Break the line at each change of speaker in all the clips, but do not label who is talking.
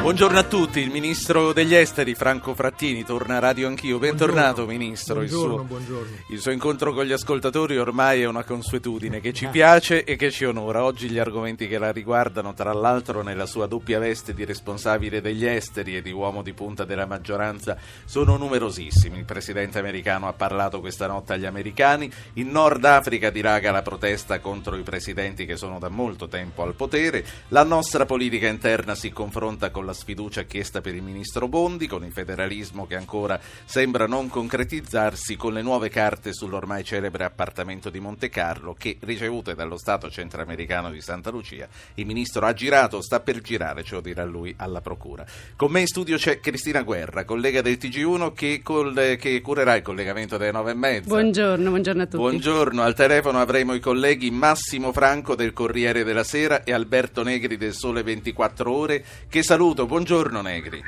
Buongiorno a tutti, il ministro degli esteri Franco Frattini torna a Radio Anch'io. Bentornato
buongiorno.
ministro.
Buongiorno,
il, suo,
buongiorno.
il suo incontro con gli ascoltatori ormai è una consuetudine che ci piace e che ci onora. Oggi gli argomenti che la riguardano, tra l'altro nella sua doppia veste di responsabile degli esteri e di uomo di punta della maggioranza, sono numerosissimi. Il presidente americano ha parlato questa notte agli americani. In Nord Africa diraga la protesta contro i presidenti che sono da molto tempo al potere. La nostra politica interna si confronta con la sfiducia chiesta per il ministro Bondi, con il federalismo che ancora sembra non concretizzarsi, con le nuove carte sull'ormai celebre appartamento di Monte Carlo che, ricevute dallo Stato centroamericano di Santa Lucia, il ministro ha girato, sta per girare, ce lo dirà lui, alla Procura. Con me in studio c'è Cristina Guerra, collega del TG1 che, col, che curerà il collegamento delle nove e mezza.
Buongiorno, buongiorno a tutti.
Buongiorno, al telefono avremo i colleghi Massimo Franco del Corriere della Sera e Alberto Negri del Sole 24 Ore che saluto. Buongiorno Negri.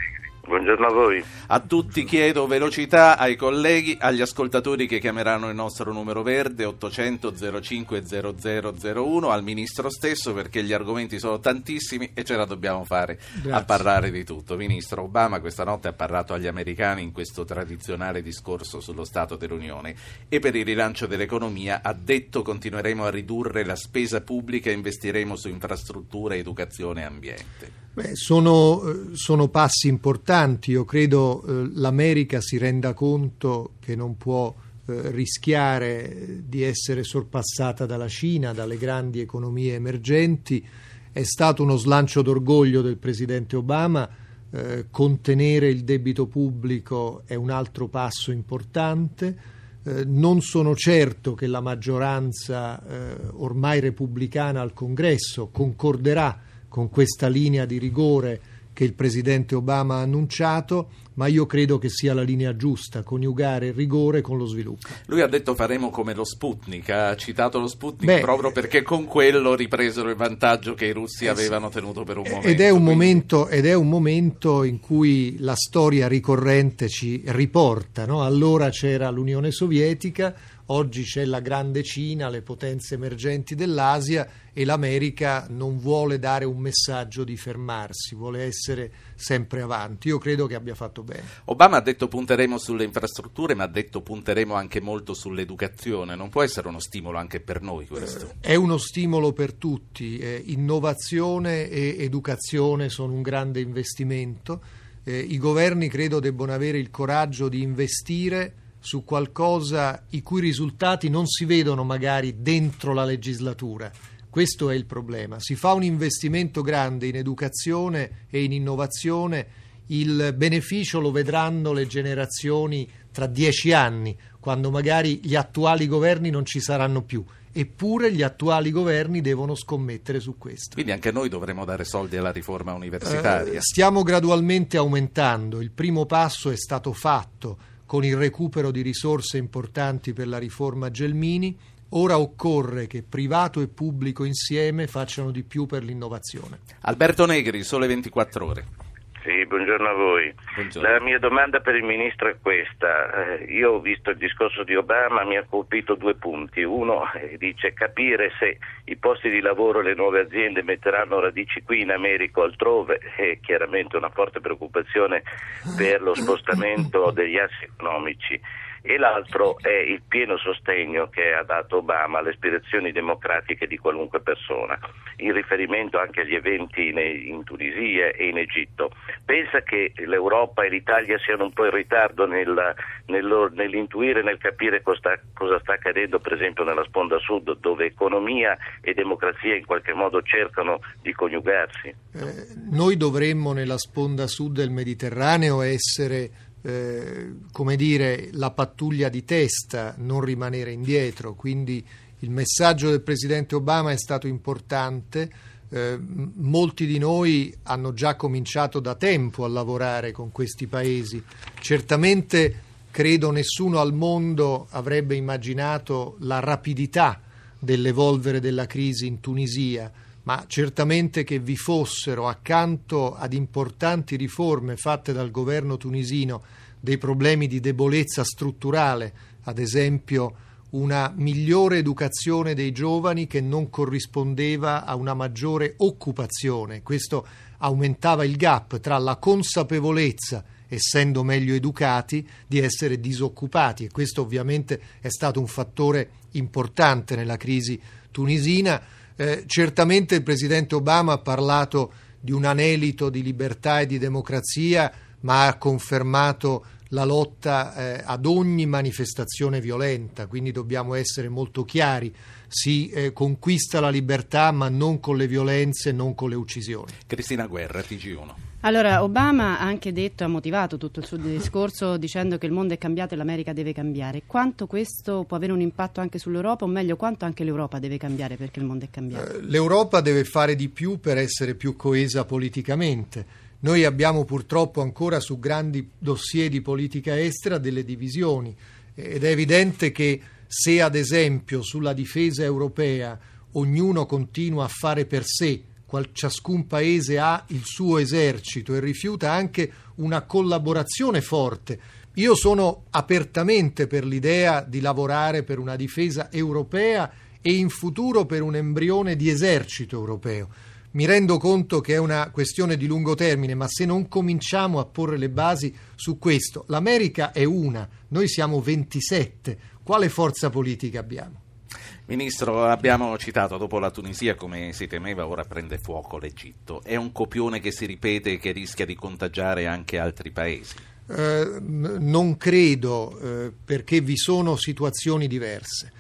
Buongiorno a voi.
A tutti chiedo velocità ai colleghi, agli ascoltatori che chiameranno il nostro numero verde 800 05 0001, al ministro stesso perché gli argomenti sono tantissimi e ce la dobbiamo fare
Grazie.
a parlare di tutto. Ministro Obama questa notte ha parlato agli americani in questo tradizionale discorso sullo Stato dell'Unione e per il rilancio dell'economia ha detto continueremo a ridurre la spesa pubblica e investiremo su infrastrutture, educazione e ambiente.
Beh, sono, eh, sono passi importanti, io credo eh, l'America si renda conto che non può eh, rischiare di essere sorpassata dalla Cina, dalle grandi economie emergenti. È stato uno slancio d'orgoglio del presidente Obama, eh, contenere il debito pubblico è un altro passo importante. Eh, non sono certo che la maggioranza eh, ormai repubblicana al Congresso concorderà con questa linea di rigore che il presidente Obama ha annunciato, ma io credo che sia la linea giusta, coniugare il rigore con lo sviluppo.
Lui ha detto faremo come lo Sputnik, ha citato lo Sputnik
Beh,
proprio perché con quello ripresero il vantaggio che i russi
eh
avevano tenuto per un momento.
Ed è un, momento, ed è un momento in cui la storia ricorrente ci riporta. no? Allora c'era l'Unione Sovietica, oggi c'è la grande Cina, le potenze emergenti dell'Asia e l'America non vuole dare un messaggio di fermarsi, vuole essere sempre avanti. Io credo che abbia fatto bene.
Obama ha detto punteremo sulle infrastrutture, ma ha detto punteremo anche molto sull'educazione. Non può essere uno stimolo anche per noi questo?
È uno stimolo per tutti, eh, innovazione e educazione sono un grande investimento, Eh, i governi credo debbano avere il coraggio di investire su qualcosa i cui risultati non si vedono magari dentro la legislatura. Questo è il problema. Si fa un investimento grande in educazione e in innovazione, il beneficio lo vedranno le generazioni tra dieci anni, quando magari gli attuali governi non ci saranno più. Eppure gli attuali governi devono scommettere su questo.
Quindi anche noi dovremo dare soldi alla riforma universitaria.
Eh, stiamo gradualmente aumentando. Il primo passo è stato fatto con il recupero di risorse importanti per la riforma Gelmini. Ora occorre che privato e pubblico insieme facciano di più per l'innovazione.
Alberto Negri, Sole 24 Ore.
Sì, buongiorno a voi.
Buongiorno.
La mia domanda per il ministro è questa. Eh, io ho visto il discorso di Obama, mi ha colpito due punti. Uno eh, dice capire se i posti di lavoro e le nuove aziende metteranno radici qui in America o altrove, è chiaramente una forte preoccupazione per lo spostamento degli assi economici. E l'altro è il pieno sostegno che ha dato Obama alle aspirazioni democratiche di qualunque persona, in riferimento anche agli eventi in, Tunisia e in Egitto. Pensa che l'Europa e l'Italia siano un po' in ritardo nel, nello- nell'intuire, nel capire cosa cosa sta accadendo, per esempio nella sponda sud, dove economia e democrazia in qualche modo cercano di coniugarsi.
Eh, noi dovremmo nella sponda sud del Mediterraneo essere eh, come dire, la pattuglia di testa, non rimanere indietro. Quindi il messaggio del presidente Obama è stato importante. Eh, molti di noi hanno già cominciato da tempo a lavorare con questi paesi. Certamente credo nessuno al mondo avrebbe immaginato la rapidità dell'evolvere della crisi in Tunisia, ma certamente che vi fossero accanto ad importanti riforme fatte dal governo tunisino dei problemi di debolezza strutturale ad esempio una migliore educazione dei giovani che non corrispondeva a una maggiore occupazione. Questo aumentava il gap tra la consapevolezza essendo meglio educati, di essere disoccupati e questo ovviamente è stato un fattore importante nella crisi tunisina. Eh, certamente il presidente Obama ha parlato di un anelito di libertà e di democrazia, ma ha confermato la lotta eh, ad ogni manifestazione violenta, quindi dobbiamo essere molto chiari. Si eh, conquista la libertà, ma non con le violenze, non con le uccisioni.
Cristina Guerra, TG1.
Allora, Obama ha anche detto, ha motivato tutto il suo discorso dicendo che il mondo è cambiato e l'America deve cambiare. Quanto questo può avere un impatto anche sull'Europa, o meglio, quanto anche l'Europa deve cambiare perché il mondo è cambiato?
Eh, L'Europa deve fare di più per essere più coesa politicamente. Noi abbiamo purtroppo ancora su grandi dossier di politica estera delle divisioni ed è evidente che se ad esempio sulla difesa europea ognuno continua a fare per sé ciascun paese ha il suo esercito e rifiuta anche una collaborazione forte. Io sono apertamente per l'idea di lavorare per una difesa europea e in futuro per un embrione di esercito europeo. Mi rendo conto che è una questione di lungo termine, ma se non cominciamo a porre le basi su questo, l'America è una, noi siamo 27, quale forza politica abbiamo?
Ministro, abbiamo citato dopo la Tunisia, come si temeva, ora prende fuoco l'Egitto. È un copione che si ripete e che rischia di contagiare anche altri paesi?
Eh, non credo, eh, perché vi sono situazioni diverse.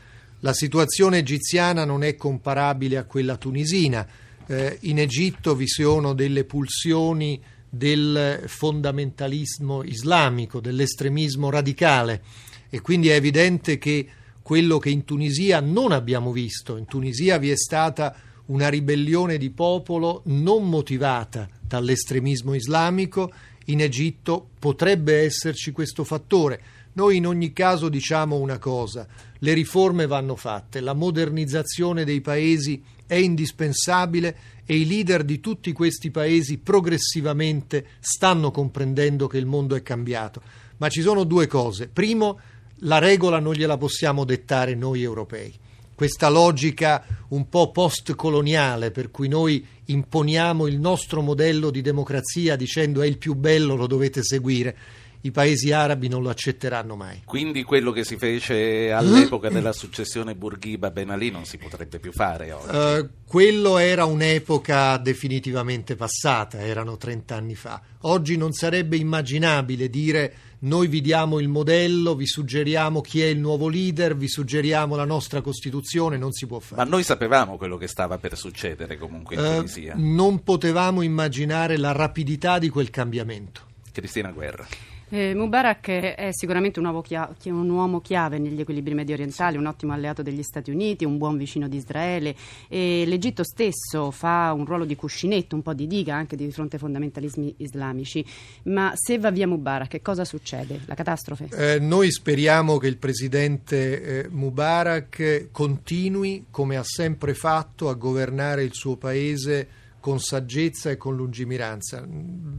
La situazione egiziana non è comparabile a quella tunisina. Eh, in Egitto vi sono delle pulsioni del fondamentalismo islamico, dell'estremismo radicale e quindi è evidente che quello che in Tunisia non abbiamo visto. In Tunisia vi è stata una ribellione di popolo non motivata dall'estremismo islamico, in Egitto potrebbe esserci questo fattore. Noi in ogni caso diciamo una cosa, le riforme vanno fatte, la modernizzazione dei paesi è indispensabile e i leader di tutti questi paesi progressivamente stanno comprendendo che il mondo è cambiato. Ma ci sono due cose. Primo, la regola non gliela possiamo dettare noi europei. Questa logica un po' post-coloniale per cui noi imponiamo il nostro modello di democrazia dicendo è il più bello, lo dovete seguire. I paesi arabi non lo accetteranno mai.
Quindi quello che si fece all'epoca della successione Bourguiba-Ben Ali non si potrebbe più fare oggi?
Uh, quello era un'epoca definitivamente passata, erano 30 anni fa. Oggi non sarebbe immaginabile dire noi vi diamo il modello, vi suggeriamo chi è il nuovo leader, vi suggeriamo la nostra Costituzione, non si può fare.
Ma noi sapevamo quello che stava per succedere comunque in Tunisia.
Uh, non potevamo immaginare la rapidità di quel cambiamento.
Cristina Guerra.
Eh, Mubarak è sicuramente un uomo, chiave, un uomo, chiave, negli equilibri medio orientali, un ottimo alleato degli Stati Uniti, un buon vicino di Israele e l'Egitto stesso fa un ruolo di cuscinetto, un po' di diga anche di fronte ai fondamentalismi islamici. Ma se va via Mubarak, che cosa succede? La catastrofe?
Eh, noi speriamo che il presidente eh, Mubarak continui, come ha sempre fatto, a governare il suo paese con saggezza e con lungimiranza.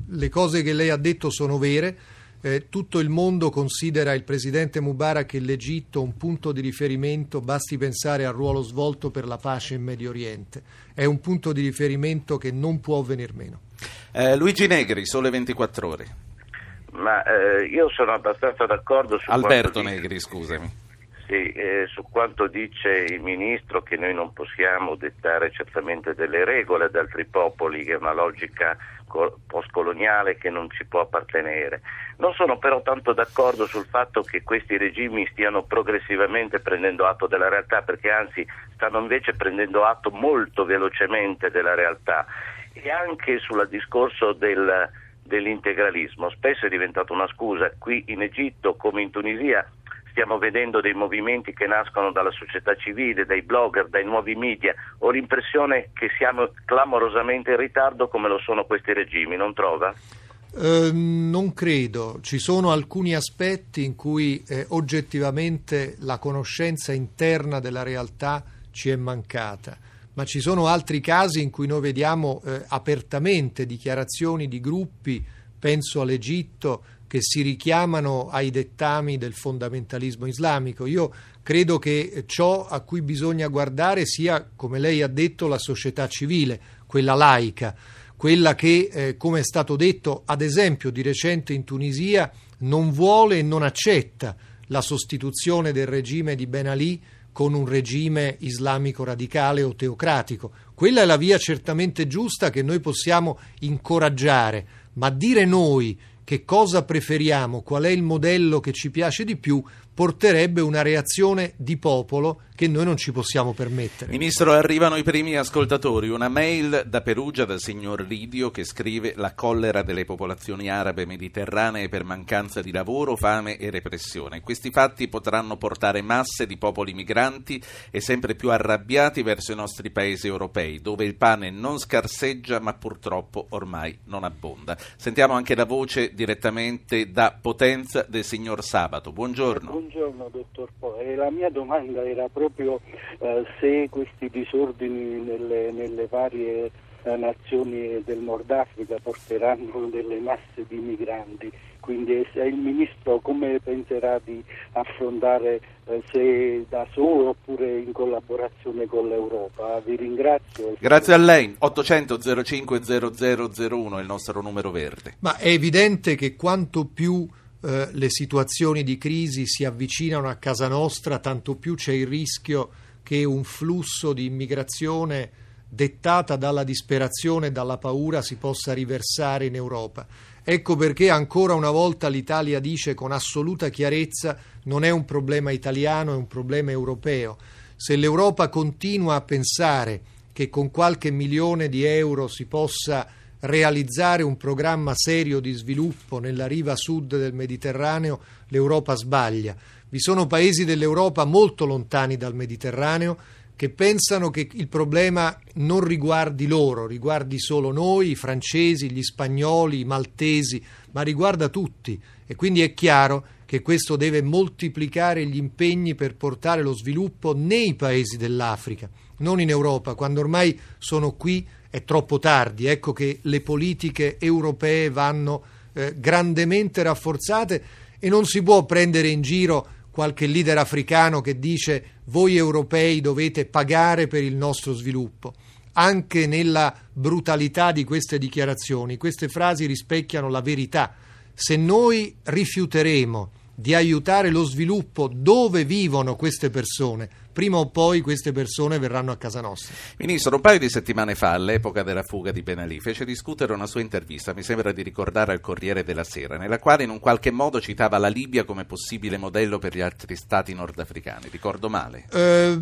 Le cose che lei ha detto sono vere eh, tutto il mondo considera il presidente Mubarak e l'Egitto un punto di riferimento, basti pensare al ruolo svolto per la pace in Medio Oriente. È un punto di riferimento che non può venir meno.
Eh, Luigi Negri, Sole 24 Ore.
Ma eh, io sono abbastanza d'accordo su
Alberto Negri, scusami.
Sì, eh, su quanto dice il ministro che noi non possiamo dettare certamente delle regole ad altri popoli, che è una logica postcoloniale che non ci può appartenere. Non sono però tanto d'accordo sul fatto che questi regimi stiano progressivamente prendendo atto della realtà, perché anzi stanno invece prendendo atto molto velocemente della realtà e anche sul discorso del, dell'integralismo. Spesso è diventata una scusa, qui in Egitto come in Tunisia stiamo vedendo dei movimenti che nascono dalla società civile, dai blogger, dai nuovi media. Ho l'impressione che siamo clamorosamente in ritardo come lo sono questi regimi, non trova?
Eh, non credo, ci sono alcuni aspetti in cui eh, oggettivamente la conoscenza interna della realtà ci è mancata, ma ci sono altri casi in cui noi vediamo eh, apertamente dichiarazioni di gruppi, penso all'Egitto, che si richiamano ai dettami del fondamentalismo islamico. Io credo che ciò a cui bisogna guardare sia, come lei ha detto, la società civile, quella laica, quella che, eh, come è stato detto, ad esempio di recente in Tunisia, non vuole e non accetta la sostituzione del regime di Ben Ali con un regime islamico radicale o teocratico. Quella è la via certamente giusta che noi possiamo incoraggiare, ma dire noi che cosa preferiamo, qual è il modello che ci piace di più, porterebbe una reazione di popolo che noi non ci possiamo permettere.
Ministro, arrivano i primi ascoltatori. Una mail da Perugia dal signor Lidio che scrive la collera delle popolazioni arabe mediterranee per mancanza di lavoro, fame e repressione. Questi fatti potranno portare masse di popoli migranti e sempre più arrabbiati verso i nostri paesi europei, dove il pane non scarseggia ma purtroppo ormai non abbonda. Sentiamo anche la voce direttamente da Potenza del signor Sabato. Buongiorno.
Buongiorno dottor Po, eh, la mia domanda era proprio eh, se questi disordini nelle, nelle varie eh, nazioni del Nord Africa porteranno delle masse di migranti, quindi se il Ministro come penserà di affrontare eh, se da solo oppure in collaborazione con l'Europa. Vi ringrazio.
Grazie a lei. 800 05 0001 è il nostro numero verde.
Ma è evidente che quanto più eh, le situazioni di crisi si avvicinano a casa nostra, tanto più c'è il rischio che un flusso di immigrazione dettata dalla disperazione e dalla paura si possa riversare in Europa. Ecco perché ancora una volta l'Italia dice con assoluta chiarezza non è un problema italiano, è un problema europeo. Se l'Europa continua a pensare che con qualche milione di euro si possa realizzare un programma serio di sviluppo nella riva sud del Mediterraneo, l'Europa sbaglia. Vi sono paesi dell'Europa molto lontani dal Mediterraneo che pensano che il problema non riguardi loro, riguardi solo noi, i francesi, gli spagnoli, i maltesi, ma riguarda tutti e quindi è chiaro che questo deve moltiplicare gli impegni per portare lo sviluppo nei paesi dell'Africa, non in Europa, quando ormai sono qui è troppo tardi, ecco che le politiche europee vanno eh, grandemente rafforzate e non si può prendere in giro qualche leader africano che dice voi europei dovete pagare per il nostro sviluppo. Anche nella brutalità di queste dichiarazioni, queste frasi rispecchiano la verità. Se noi rifiuteremo di aiutare lo sviluppo dove vivono queste persone, prima o poi queste persone verranno a casa nostra.
Ministro, un paio di settimane fa, all'epoca della fuga di Ben Ali, fece discutere una sua intervista, mi sembra di ricordare al Corriere della Sera, nella quale in un qualche modo citava la Libia come possibile modello per gli altri stati nordafricani. Ricordo male?
Eh,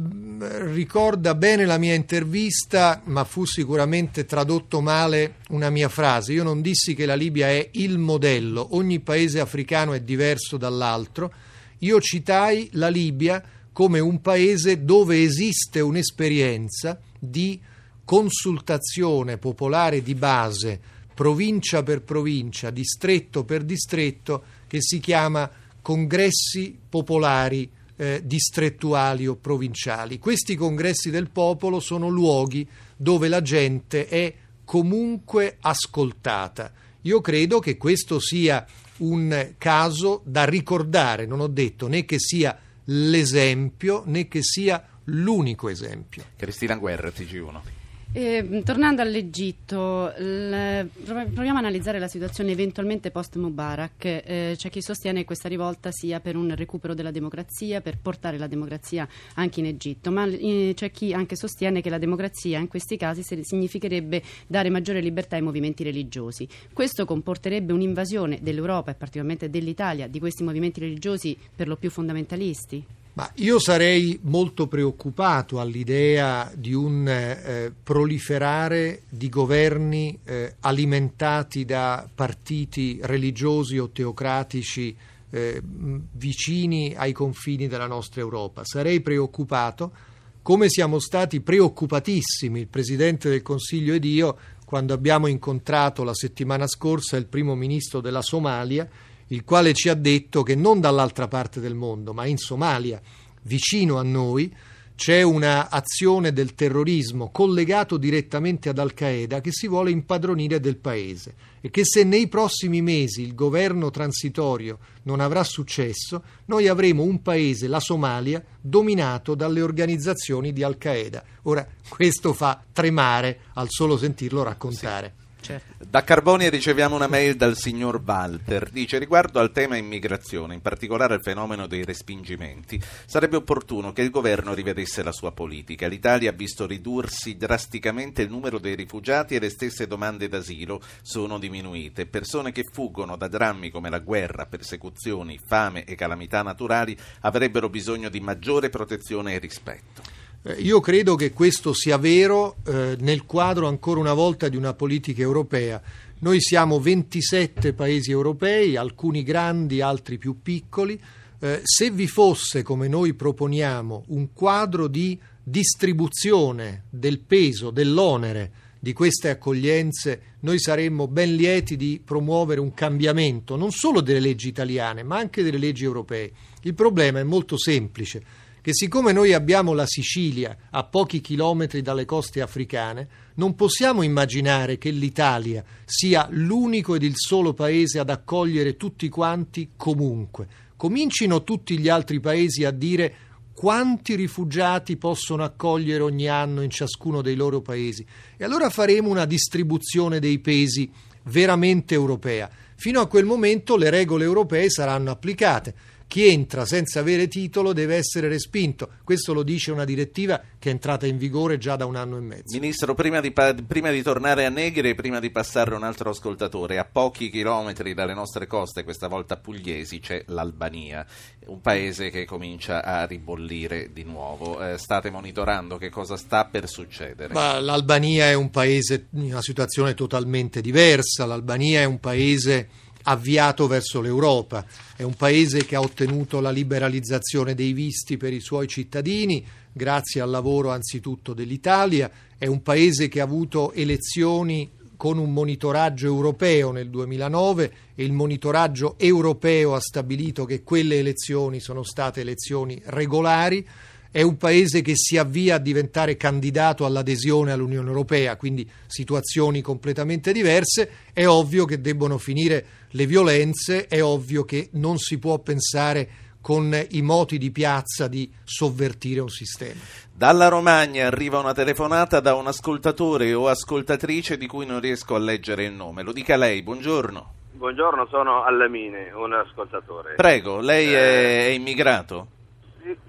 ricorda bene la mia intervista, ma fu sicuramente tradotto male una mia frase. Io non dissi che la Libia è il modello, ogni paese africano è diverso dall'altro. Io citai la Libia come un paese dove esiste un'esperienza di consultazione popolare di base, provincia per provincia, distretto per distretto, che si chiama congressi popolari eh, distrettuali o provinciali. Questi congressi del popolo sono luoghi dove la gente è comunque ascoltata. Io credo che questo sia un caso da ricordare, non ho detto né che sia l'esempio né che sia l'unico esempio.
Cristina Guerra, TG1.
Eh, tornando all'Egitto, proviamo a analizzare la situazione eventualmente post-Mubarak. Eh, c'è chi sostiene che questa rivolta sia per un recupero della democrazia, per portare la democrazia anche in Egitto, ma eh, c'è chi anche sostiene che la democrazia in questi casi significherebbe dare maggiore libertà ai movimenti religiosi. Questo comporterebbe un'invasione dell'Europa e particolarmente dell'Italia di questi movimenti religiosi per lo più fondamentalisti?
Ma io sarei molto preoccupato all'idea di un eh, proliferare di governi eh, alimentati da partiti religiosi o teocratici eh, vicini ai confini della nostra Europa. Sarei preoccupato, come siamo stati preoccupatissimi il Presidente del Consiglio ed io quando abbiamo incontrato la settimana scorsa il primo ministro della Somalia il quale ci ha detto che non dall'altra parte del mondo, ma in Somalia, vicino a noi, c'è un'azione del terrorismo collegato direttamente ad Al-Qaeda che si vuole impadronire del paese e che se nei prossimi mesi il governo transitorio non avrà successo, noi avremo un paese, la Somalia, dominato dalle organizzazioni di Al-Qaeda. Ora, questo fa tremare al solo sentirlo raccontare.
Sì. Certo. Da Carbonia riceviamo una mail dal signor Walter. Dice: Riguardo al tema immigrazione, in particolare al fenomeno dei respingimenti, sarebbe opportuno che il governo rivedesse la sua politica. L'Italia ha visto ridursi drasticamente il numero dei rifugiati e le stesse domande d'asilo sono diminuite. Persone che fuggono da drammi come la guerra, persecuzioni, fame e calamità naturali avrebbero bisogno di maggiore protezione e rispetto.
Eh, io credo che questo sia vero eh, nel quadro ancora una volta di una politica europea. Noi siamo 27 paesi europei, alcuni grandi, altri più piccoli. Eh, se vi fosse, come noi proponiamo, un quadro di distribuzione del peso, dell'onere di queste accoglienze, noi saremmo ben lieti di promuovere un cambiamento non solo delle leggi italiane, ma anche delle leggi europee. Il problema è molto semplice che siccome noi abbiamo la Sicilia a pochi chilometri dalle coste africane, non possiamo immaginare che l'Italia sia l'unico ed il solo paese ad accogliere tutti quanti comunque. Comincino tutti gli altri paesi a dire quanti rifugiati possono accogliere ogni anno in ciascuno dei loro paesi e allora faremo una distribuzione dei pesi veramente europea. Fino a quel momento le regole europee saranno applicate chi entra senza avere titolo deve essere respinto. Questo lo dice una direttiva che è entrata in vigore già da un anno e mezzo.
Ministro, prima di, prima di tornare a Negri e prima di passare a un altro ascoltatore, a pochi chilometri dalle nostre coste, questa volta pugliesi, c'è l'Albania, un paese che comincia a ribollire di nuovo. Eh, state monitorando che cosa sta per succedere?
Ma l'Albania è un paese in una situazione totalmente diversa, l'Albania è un paese avviato verso l'Europa. È un paese che ha ottenuto la liberalizzazione dei visti per i suoi cittadini, grazie al lavoro anzitutto dell'Italia. È un paese che ha avuto elezioni con un monitoraggio europeo nel 2009 e il monitoraggio europeo ha stabilito che quelle elezioni sono state elezioni regolari è un paese che si avvia a diventare candidato all'adesione all'Unione Europea, quindi situazioni completamente diverse, è ovvio che debbono finire le violenze, è ovvio che non si può pensare con i moti di piazza di sovvertire un sistema.
Dalla Romagna arriva una telefonata da un ascoltatore o ascoltatrice di cui non riesco a leggere il nome. Lo dica lei, buongiorno.
Buongiorno, sono Allamine, un ascoltatore.
Prego, lei è, è immigrato?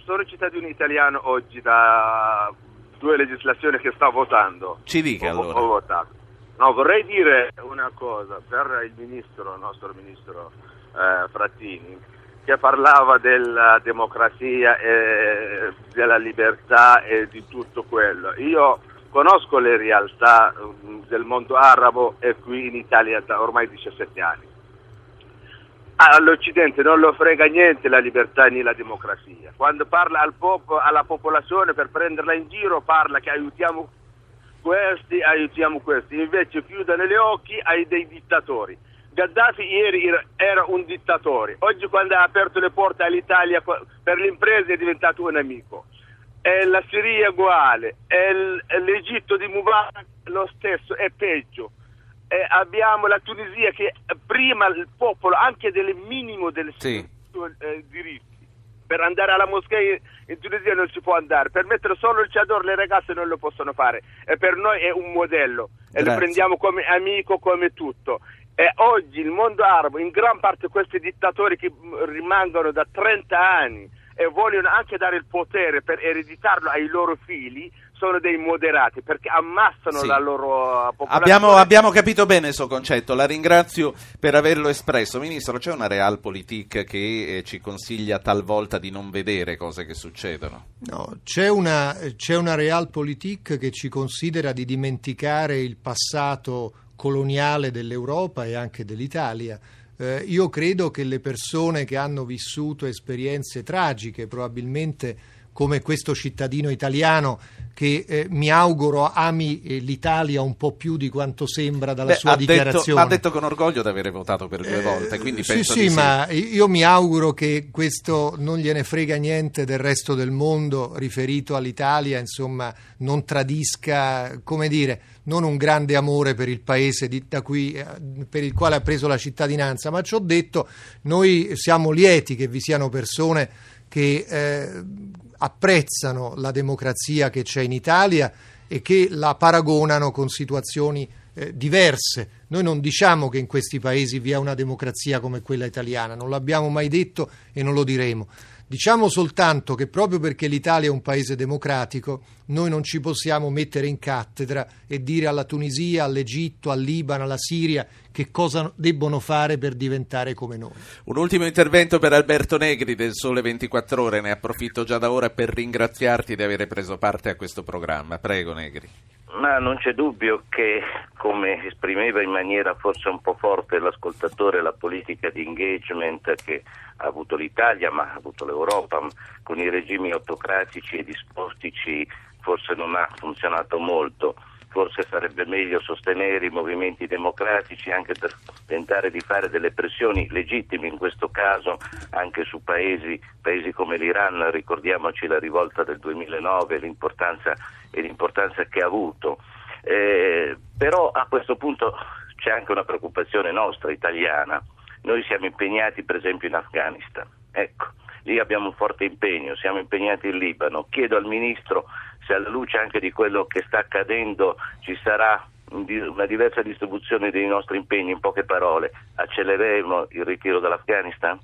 Sono cittadino italiano oggi da due legislazioni che sto votando.
Ci dica allora.
Ho votato. No, vorrei dire una cosa per il ministro, il nostro ministro eh, Frattini, che parlava della democrazia e della libertà e di tutto quello. Io conosco le realtà mm, del mondo arabo e qui in Italia da ormai 17 anni all'Occidente non lo frega niente la libertà né la democrazia. Quando parla al pop- alla popolazione per prenderla in giro parla che aiutiamo questi, aiutiamo questi, invece chiudono gli occhi ai dei dittatori. Gheddafi ieri era un dittatore, oggi quando ha aperto le porte all'Italia per le imprese è diventato un amico. E la Siria è uguale, e l'Egitto di Mubarak lo stesso, è peggio eh, abbiamo la Tunisia che prima il popolo anche del minimo del
sì.
eh, diritti. Per andare alla moschea in Tunisia non si può andare, per mettere solo il chador le ragazze non lo possono fare e per noi è un modello e lo prendiamo come amico, come tutto. E oggi il mondo arabo, in gran parte questi dittatori che rimangono da 30 anni e vogliono anche dare il potere per ereditarlo ai loro figli, sono dei moderati perché ammassano sì. la loro popolazione.
Abbiamo, abbiamo, capito bene il suo concetto, la ringrazio per averlo espresso. Ministro, c'è una realpolitik che eh, ci consiglia talvolta di non vedere cose che succedono?
No, c'è una, c'è una realpolitik che ci considera di dimenticare il passato coloniale dell'Europa e anche dell'Italia. Eh, io credo che le persone che hanno vissuto esperienze tragiche, probabilmente come questo cittadino italiano che eh, mi auguro ami eh, l'Italia un po' più di quanto sembra dalla
Beh,
sua
ha
dichiarazione.
Detto, ha detto con orgoglio di aver votato per due volte, quindi
Eh, sì,
penso
sì,
di sì.
ma io mi auguro che questo non gliene frega niente del resto del mondo riferito all'Italia, insomma, non tradisca, come dire, non un grande amore per il paese di- da cui, eh, per il quale ha preso la cittadinanza, ma ci ho detto, noi siamo lieti che vi siano persone che eh, apprezzano la democrazia che c'è in Italia e che la paragonano con situazioni eh, diverse. Noi non diciamo che in questi paesi vi è una democrazia come quella italiana, non l'abbiamo mai detto e non lo diremo. Diciamo soltanto che proprio perché l'Italia è un paese democratico, noi non ci possiamo mettere in cattedra e dire alla Tunisia, all'Egitto, al Libano, alla Siria che cosa debbono fare per diventare come noi.
Un ultimo intervento per Alberto Negri del Sole 24 Ore, ne approfitto già da ora per ringraziarti di aver preso parte a questo programma. Prego Negri.
Ma non c'è dubbio che, come esprimeva in maniera forse un po' forte l'ascoltatore, la politica di engagement che ha avuto l'Italia, ma ha avuto l'Europa, con i regimi autocratici e dispostici, forse non ha funzionato molto. Forse sarebbe meglio sostenere i movimenti democratici anche per tentare di fare delle pressioni legittime in questo caso anche su paesi, paesi come l'Iran, ricordiamoci la rivolta del 2009 l'importanza, e l'importanza che ha avuto. Eh, però a questo punto c'è anche una preoccupazione nostra, italiana. Noi siamo impegnati per esempio in Afghanistan. Ecco, lì abbiamo un forte impegno, siamo impegnati in Libano. Chiedo al Ministro se alla luce anche di quello che sta accadendo ci sarà una diversa distribuzione dei nostri impegni, in poche parole, accelereremo il ritiro dall'Afghanistan?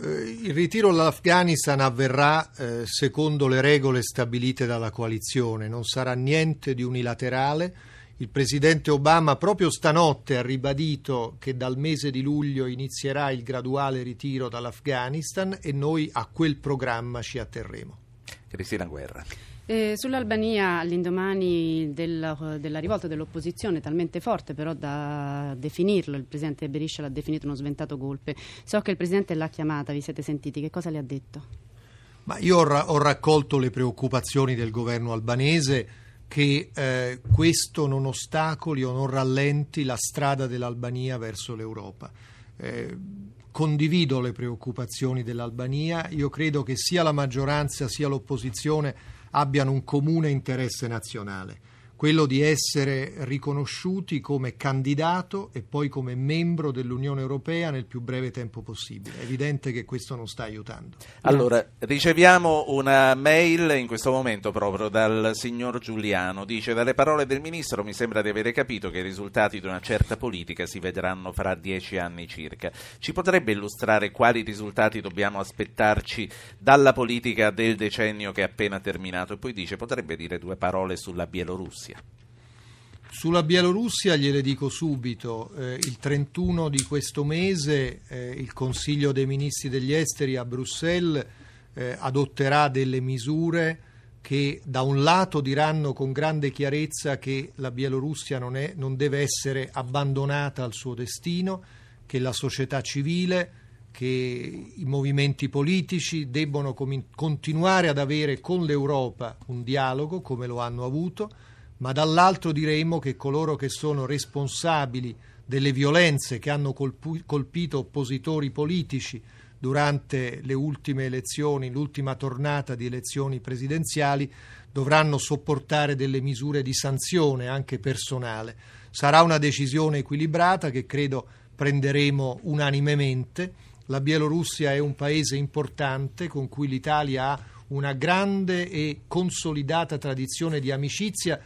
Eh, Il ritiro dall'Afghanistan avverrà eh, secondo le regole stabilite dalla coalizione, non sarà niente di unilaterale. Il presidente Obama proprio stanotte ha ribadito che dal mese di luglio inizierà il graduale ritiro dall'Afghanistan e noi a quel programma ci atterremo.
Cristina Guerra.
Eh, Sull'Albania, all'indomani del- della rivolta dell'opposizione, talmente forte però da definirlo, il presidente Beriscia l'ha definito uno sventato golpe. So che il presidente l'ha chiamata, vi siete sentiti, che cosa le ha detto?
Ma io ho, ra- ho raccolto le preoccupazioni del governo albanese che eh, questo non ostacoli o non rallenti la strada dell'Albania verso l'Europa. Eh, condivido le preoccupazioni dell'Albania, io credo che sia la maggioranza sia l'opposizione abbiano un comune interesse nazionale, quello di essere riconosciuti come candidato e poi come membro dell'Unione Europea nel più breve tempo possibile. È evidente che questo non sta aiutando.
Allora, riceviamo una mail in questo momento proprio dal signor Giuliano. Dice: Dalle parole del ministro mi sembra di avere capito che i risultati di una certa politica si vedranno fra dieci anni circa. Ci potrebbe illustrare quali risultati dobbiamo aspettarci dalla politica del decennio che è appena terminato? E poi dice: potrebbe dire due parole sulla Bielorussia.
Sulla Bielorussia gliele dico subito, eh, il 31 di questo mese eh, il Consiglio dei Ministri degli Esteri a Bruxelles eh, adotterà delle misure che da un lato diranno con grande chiarezza che la Bielorussia non, è- non deve essere abbandonata al suo destino, che la società civile, che i movimenti politici debbono comin- continuare ad avere con l'Europa un dialogo come lo hanno avuto, ma dall'altro diremo che coloro che sono responsabili delle violenze che hanno colpu- colpito oppositori politici durante le ultime elezioni, l'ultima tornata di elezioni presidenziali, dovranno sopportare delle misure di sanzione anche personale. Sarà una decisione equilibrata che credo prenderemo unanimemente. La Bielorussia è un paese importante con cui l'Italia ha una grande e consolidata tradizione di amicizia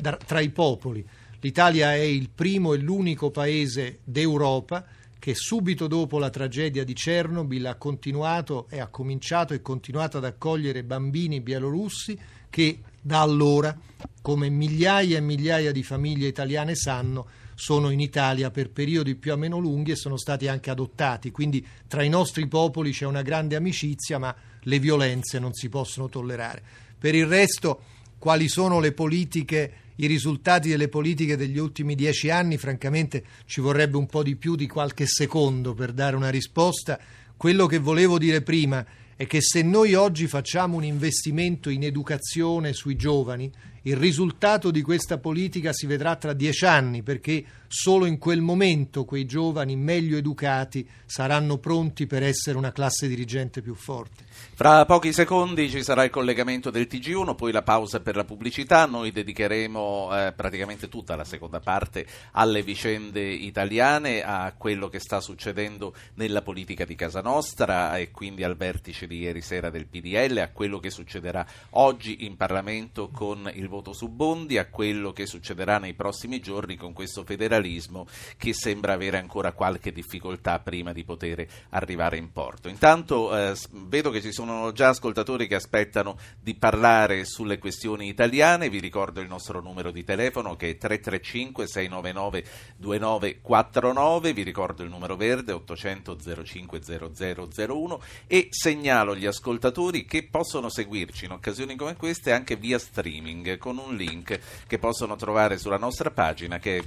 tra i popoli. L'Italia è il primo e l'unico paese d'Europa che subito dopo la tragedia di Chernobyl ha continuato e ha cominciato e continuato ad accogliere bambini bielorussi che da allora, come migliaia e migliaia di famiglie italiane sanno, sono in Italia per periodi più o meno lunghi e sono stati anche adottati. Quindi tra i nostri popoli c'è una grande amicizia, ma le violenze non si possono tollerare. Per il resto, quali sono le politiche, i risultati delle politiche degli ultimi dieci anni? Francamente ci vorrebbe un po' di più di qualche secondo per dare una risposta. Quello che volevo dire prima è che se noi oggi facciamo un investimento in educazione sui giovani, il risultato di questa politica si vedrà tra dieci anni perché solo in quel momento quei giovani meglio educati saranno pronti per essere una classe dirigente più forte.
Fra pochi secondi ci sarà il collegamento del TG1, poi la pausa per la pubblicità. Noi dedicheremo eh, praticamente tutta la seconda parte alle vicende italiane, a quello che sta succedendo nella politica di casa nostra e quindi al vertice di ieri sera del PDL, a quello che succederà oggi in Parlamento con il voto su Bondi, a quello che succederà nei prossimi giorni con questo federalismo che sembra avere ancora qualche difficoltà prima di poter arrivare in porto. Intanto eh, vedo che ci sono già ascoltatori che aspettano di parlare sulle questioni italiane, vi ricordo il nostro numero di telefono che è 335 699 2949, vi ricordo il numero verde 800 05 0001 e segnalo agli ascoltatori che possono seguirci in occasioni come queste anche via streaming con un link che possono trovare sulla nostra pagina che è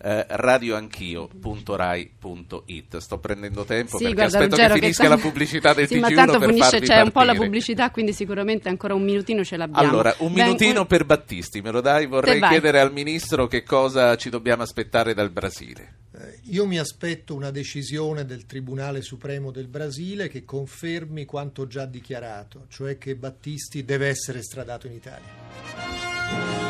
www.radioanchio.rai.it. Sto prendendo tempo
Sì,
perché
guarda,
aspetto
Ruggero,
che
che
finisca
tanto-
la pubblicità del
Sì, ma
TG1
tanto
per
finisce,
farvi
c'è un po' la
partire.
pubblicità, quindi sicuramente ancora un minutino ce l'abbiamo.
Allora, un
Ben-
minutino per Battisti, me lo dai? Vorrei chiedere al Ministro che cosa ci dobbiamo aspettare dal Brasile.
Eh, Io mi aspetto una decisione del Tribunale Supremo del Brasile che confermi quanto già dichiarato, cioè che Battisti deve essere estradato in Italia.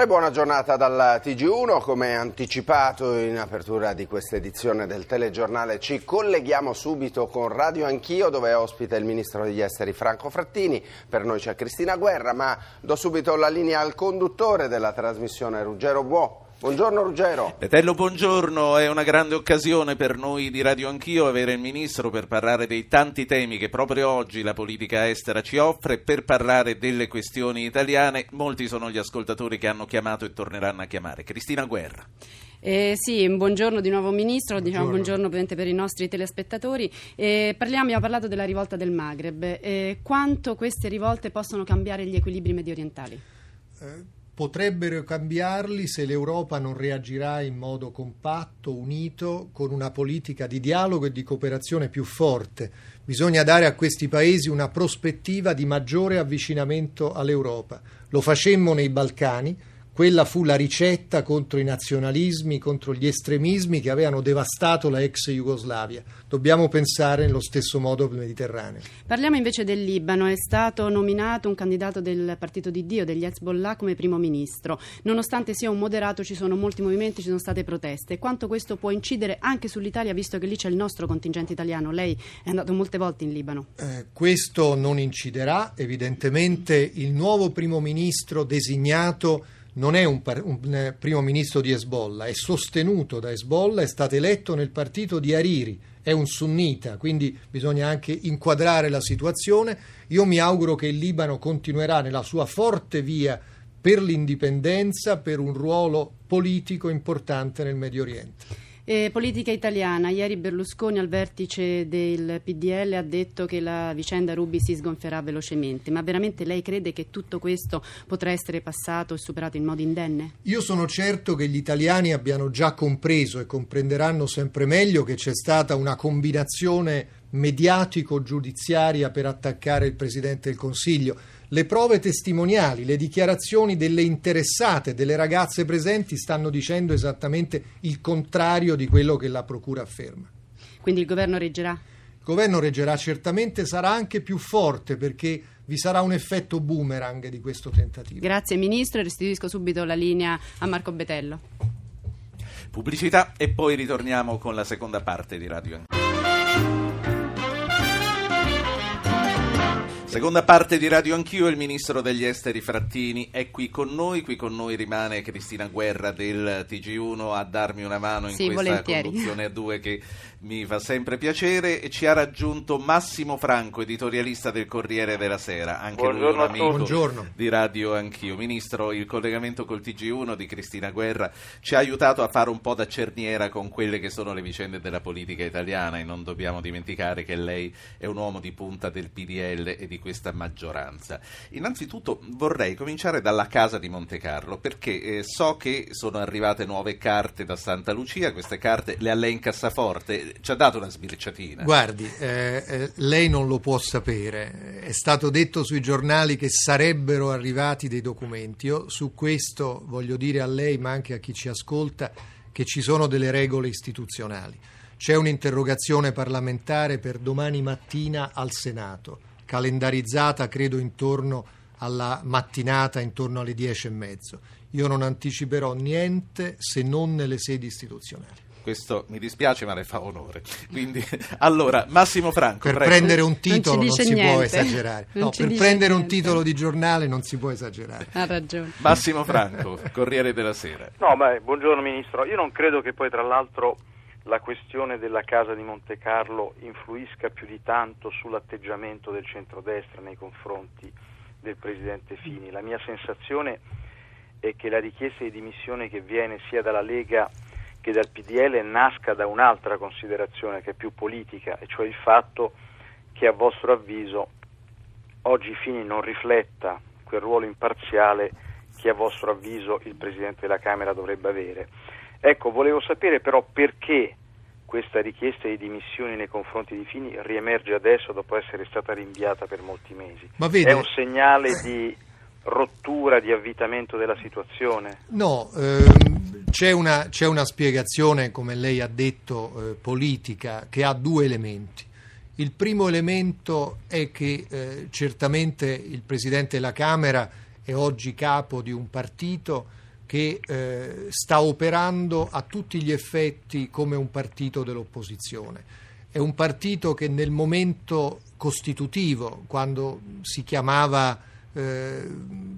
E buona giornata dal TG1, come anticipato in apertura di questa edizione del telegiornale ci colleghiamo subito con Radio Anch'io dove ospita il ministro degli esteri Franco Frattini, per noi c'è Cristina Guerra, ma do subito la linea al conduttore della trasmissione Ruggero Buò. Buongiorno Ruggero.
Petello, buongiorno, è una grande occasione per noi di Radio Anch'io avere il Ministro per parlare dei tanti temi che proprio oggi la politica estera ci offre, per parlare delle questioni italiane. Molti sono gli ascoltatori che hanno chiamato e torneranno a chiamare. Cristina Guerra.
Eh, sì, buongiorno di nuovo Ministro, diciamo
Buongiorno.
buongiorno ovviamente per i nostri telespettatori. Eh, parliamo, abbiamo parlato della rivolta del Maghreb. Eh, quanto queste rivolte possono cambiare gli equilibri medio orientali?
Eh, potrebbero cambiarli se l'Europa non reagirà in modo compatto, unito, con una politica di dialogo e di cooperazione più forte. Bisogna dare a questi paesi una prospettiva di maggiore avvicinamento all'Europa. Lo facemmo nei Balcani, quella fu la ricetta contro i nazionalismi, contro gli estremismi che avevano devastato la ex Jugoslavia. Dobbiamo pensare nello stesso modo il Mediterraneo.
Parliamo invece del Libano. È stato nominato un candidato del partito di Dio, degli Hezbollah, come primo ministro. Nonostante sia un moderato, ci sono molti movimenti, ci sono state proteste. Quanto questo può incidere anche sull'Italia, visto che lì c'è il nostro contingente italiano? Lei è andato molte volte in Libano.
Eh, questo non inciderà, evidentemente il nuovo primo ministro designato non è un, par- un, eh, primo ministro di Hezbollah, è sostenuto da Hezbollah, è stato eletto nel partito di Hariri, è un sunnita, quindi bisogna anche inquadrare la situazione. Io mi auguro che il Libano continuerà nella sua forte via per l'indipendenza, per un ruolo politico importante nel Medio Oriente.
Eh, politica italiana. Ieri Berlusconi al vertice del PDL ha detto che la vicenda Rubi si sgonfierà velocemente. Ma veramente lei crede che tutto questo potrà essere passato e superato in modo indenne?
Io sono certo che gli italiani abbiano già compreso e comprenderanno sempre meglio che c'è stata una combinazione mediatico-giudiziaria per attaccare il Presidente del Consiglio. Le prove testimoniali, le dichiarazioni delle interessate, delle ragazze presenti stanno dicendo esattamente il contrario di quello che la Procura afferma.
Quindi il governo reggerà?
Il governo reggerà certamente, sarà anche più forte perché vi sarà un effetto boomerang di questo tentativo.
Grazie Ministro restituisco subito la linea a Marco Betello.
Pubblicità e poi ritorniamo con la seconda parte di Radio Seconda parte di Radio Anch'io, il ministro degli esteri Frattini è qui con noi, qui con noi rimane Cristina Guerra del TG1 a darmi una mano in
Sì,
questa
volentieri.
conduzione a due che mi fa sempre piacere e ci ha raggiunto Massimo Franco, editorialista del Corriere della Sera, anche lui un
Buongiorno
amico.
Buongiorno.
di Radio Anch'io. Ministro, il collegamento col TG1 di Cristina Guerra ci ha aiutato a fare un po' da cerniera con quelle che sono le vicende della politica italiana e non dobbiamo dimenticare che lei è un uomo di punta del PDL e di questa maggioranza. Innanzitutto vorrei cominciare dalla casa di Monte Carlo perché eh, so che sono arrivate nuove carte da Santa Lucia, queste carte le ha lei in cassaforte, ci ha dato una sbirciatina.
Guardi, eh, eh, lei non lo può sapere, è stato detto sui giornali che sarebbero arrivati dei documenti. Io su questo voglio dire a lei, ma anche a chi ci ascolta, che ci sono delle regole istituzionali. C'è un'interrogazione parlamentare per domani mattina al Senato, calendarizzata credo intorno alla mattinata, intorno alle dieci e mezzo. Io non anticiperò niente se non nelle sedi istituzionali.
Questo mi dispiace, ma le fa onore. Quindi, allora, Massimo Franco.
Per
prego.
prendere un titolo non,
dice
si può
niente.
esagerare.
Non
No, per prendere un
niente.
titolo di giornale non si può esagerare.
Ha ragione.
Massimo Franco, Corriere della Sera.
No, ma eh, buongiorno Ministro. Io non credo che poi tra l'altro la questione della casa di Monte Carlo influisca più di tanto sull'atteggiamento del centrodestra nei confronti del Presidente Fini. La mia sensazione è che la richiesta di dimissione che viene sia dalla Lega che dal PDL nasca da un'altra considerazione che è più politica, e cioè il fatto che a vostro avviso oggi Fini non rifletta quel ruolo imparziale che a vostro avviso il Presidente della Camera dovrebbe avere. Ecco, volevo sapere però perché questa richiesta di dimissioni nei confronti di Fini riemerge adesso dopo essere stata rinviata per molti mesi.
Ma vede-
È un segnale di rottura, di avvitamento della situazione?
No, ehm, c'è, una, c'è una spiegazione, come lei ha detto, eh, politica, che ha due elementi. Il primo elemento è che eh, certamente il Presidente della Camera è oggi capo di un partito che eh, sta operando a tutti gli effetti come un partito dell'opposizione. È un partito che nel momento costitutivo, quando si chiamava eh,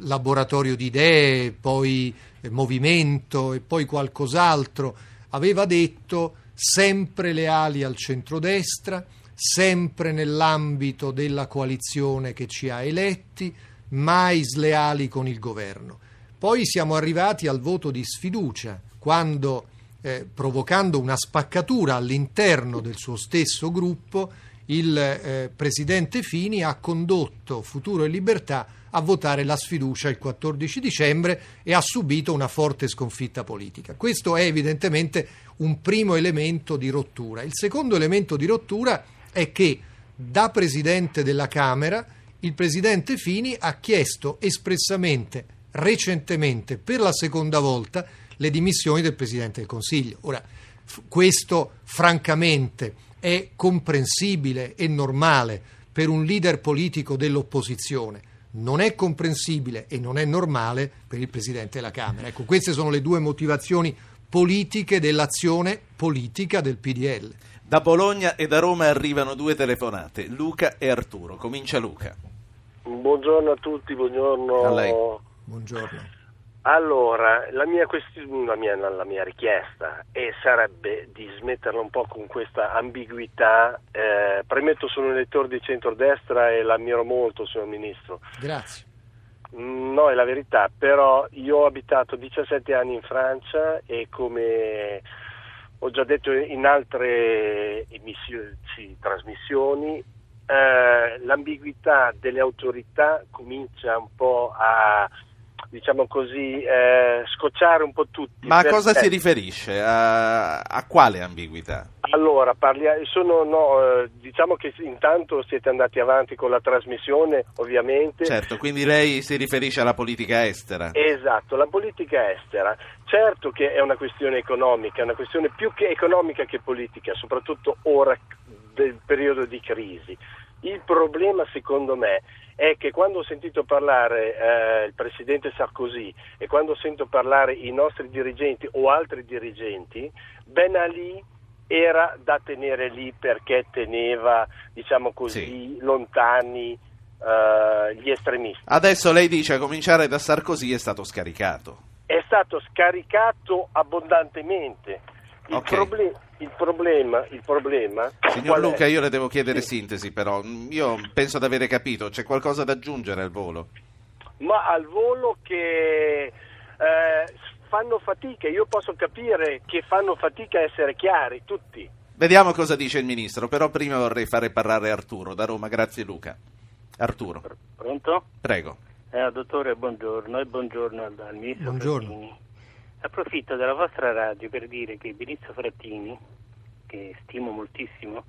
laboratorio di idee, poi eh, movimento e poi qualcos'altro, aveva detto sempre leali al centrodestra, sempre nell'ambito della coalizione che ci ha eletti, mai sleali con il governo. Poi siamo arrivati al voto di sfiducia, quando, eh, provocando una spaccatura all'interno del suo stesso gruppo, il eh, presidente Fini ha condotto Futuro e Libertà a votare la sfiducia il 14 dicembre e ha subito una forte sconfitta politica. Questo è evidentemente un primo elemento di rottura. Il secondo elemento di rottura è che da presidente della Camera il presidente Fini ha chiesto espressamente, recentemente, per la seconda volta, le dimissioni del presidente del Consiglio. Ora, f- questo francamente è comprensibile e normale per un leader politico dell'opposizione. Non è comprensibile e non è normale per il presidente della Camera. Ecco, queste sono le due motivazioni politiche dell'azione politica del PDL.
Da Bologna e da Roma arrivano due telefonate, Luca e Arturo. Comincia Luca.
Buongiorno a tutti, buongiorno.
A lei.
Buongiorno.
Allora, la mia, questi- la mia- la mia richiesta è- sarebbe di smetterla un po' con questa ambiguità. Eh, premetto sono un elettore di centrodestra e l'ammiro molto, signor Ministro.
Grazie.
Mm, No, è la verità, però io ho abitato 17 anni in Francia e come ho già detto in altre emissioni, sì, trasmissioni, eh, l'ambiguità delle autorità comincia un po' a, diciamo così, eh, scocciare un po' tutti.
Ma a cosa si riferisce? A, a quale ambiguità?
allora, parlia- sono, no, eh, diciamo che intanto siete andati avanti con la trasmissione, ovviamente.
Certo, quindi lei si riferisce alla politica estera.
Esatto, la politica estera, certo che è una questione economica, è una questione più che economica che politica, soprattutto ora del periodo di crisi. Il problema secondo me è che quando ho sentito parlare eh, il presidente Sarkozy e quando sento parlare i nostri dirigenti o altri dirigenti, Ben Ali era da tenere lì perché teneva, diciamo così, lontani eh, gli estremisti.
Adesso lei dice a cominciare da Sarkozy è stato scaricato.
è stato scaricato abbondantemente. Il,
Ok.
proble- il problema, il problema
Signor
qual è?
Luca, io le devo chiedere
Sì.
sintesi però. Io penso di avere capito. C'è qualcosa da aggiungere al volo?
ma al volo che eh, fanno fatica, io posso capire che fanno fatica a essere chiari tutti.
Vediamo cosa dice il ministro, però prima vorrei fare parlare Arturo da Roma. Grazie Luca. Arturo,
Pronto?
prego.
Eh, dottore, buongiorno e buongiorno al, al ministro
Buongiorno.
Frattini. Approfitto della vostra radio per dire che ministro Frattini, che stimo moltissimo,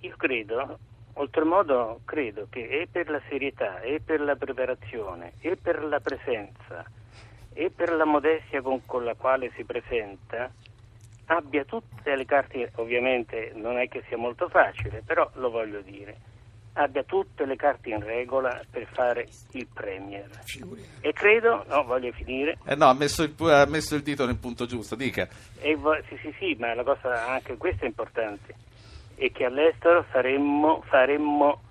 io credo, oltremodo credo che e per la serietà, e per la preparazione, e per la presenza, e per la modestia con, con la quale si presenta, abbia tutte le carte, ovviamente non è che sia molto facile, però lo voglio dire, abbia tutte le carte in regola per fare il Premier. E credo, no, voglio finire,
Eh no, ha messo, il, pu- ha messo il dito nel punto giusto, dica.
e vo- sì, sì, sì, ma la cosa anche questa è importante, è che all'estero faremmo, faremmo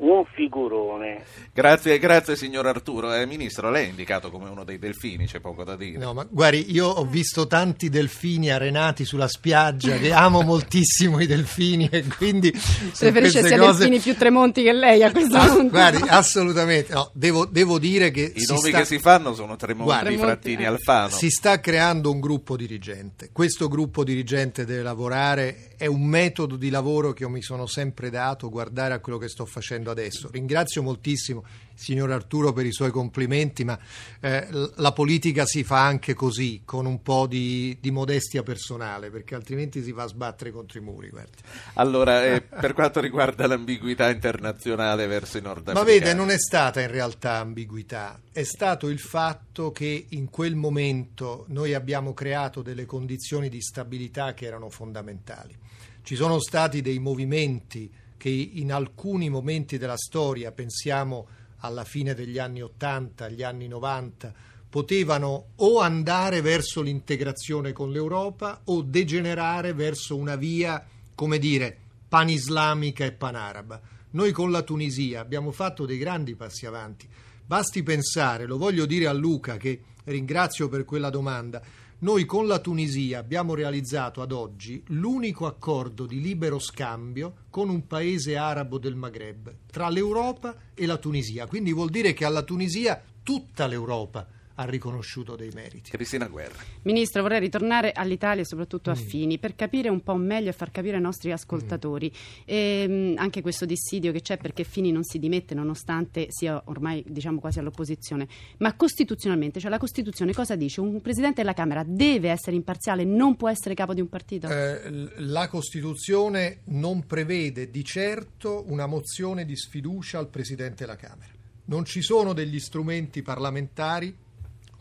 un figurone.
Grazie, grazie signor Arturo. Eh, ministro, lei è indicato come uno dei delfini, c'è poco da dire.
No, ma guardi, io ho visto tanti delfini arenati sulla spiaggia, che amo moltissimo i delfini e quindi
Preferisce sia
cose-
delfini più tremonti che lei a questo
Ah,
punto.
guardi, assolutamente. No, devo, devo dire che
I nomi
sta-
che si fanno sono Tremonti,
Guardi,
Frattini,
eh.
Alfano.
si sta creando un gruppo dirigente. Questo gruppo dirigente deve lavorare, è un metodo di lavoro che io mi sono sempre dato, guardare a quello che sto facendo adesso. Ringrazio moltissimo signor Arturo per i suoi complimenti, ma eh, la politica si fa anche così, con un po' di, di modestia personale, perché altrimenti si va a sbattere contro i muri. guardi.
Allora, eh, per quanto riguarda l'ambiguità internazionale verso i
Ma
nordafricani.
vede, non è stata in realtà ambiguità, è stato il fatto che in quel momento noi abbiamo creato delle condizioni di stabilità che erano fondamentali. Ci sono stati dei movimenti che in alcuni momenti della storia, pensiamo alla fine degli anni 80, agli anni 90, potevano o andare verso l'integrazione con l'Europa o degenerare verso una via, come dire, panislamica e panaraba. Noi con la Tunisia abbiamo fatto dei grandi passi avanti. Basti pensare, lo voglio dire a Luca che ringrazio per quella domanda, noi con la Tunisia abbiamo realizzato ad oggi l'unico accordo di libero scambio con un paese arabo del Maghreb, tra l'Europa e la Tunisia. Quindi vuol dire che alla Tunisia tutta l'Europa ha riconosciuto dei meriti.
Cristina Guerra.
Ministro, vorrei ritornare all'Italia e soprattutto a
Mm.
Fini per capire un po' meglio e far capire ai nostri ascoltatori ehm, anche questo dissidio che c'è perché Fini non si dimette nonostante sia ormai diciamo quasi all'opposizione. Ma costituzionalmente, cioè la Costituzione cosa dice? Un Presidente della Camera deve essere imparziale, non può essere capo di un partito?
Eh, la Costituzione non prevede di certo una mozione di sfiducia al Presidente della Camera. Non ci sono degli strumenti parlamentari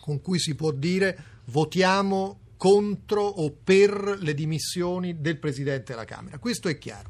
con cui si può dire votiamo contro o per le dimissioni del Presidente della Camera. Questo è chiaro.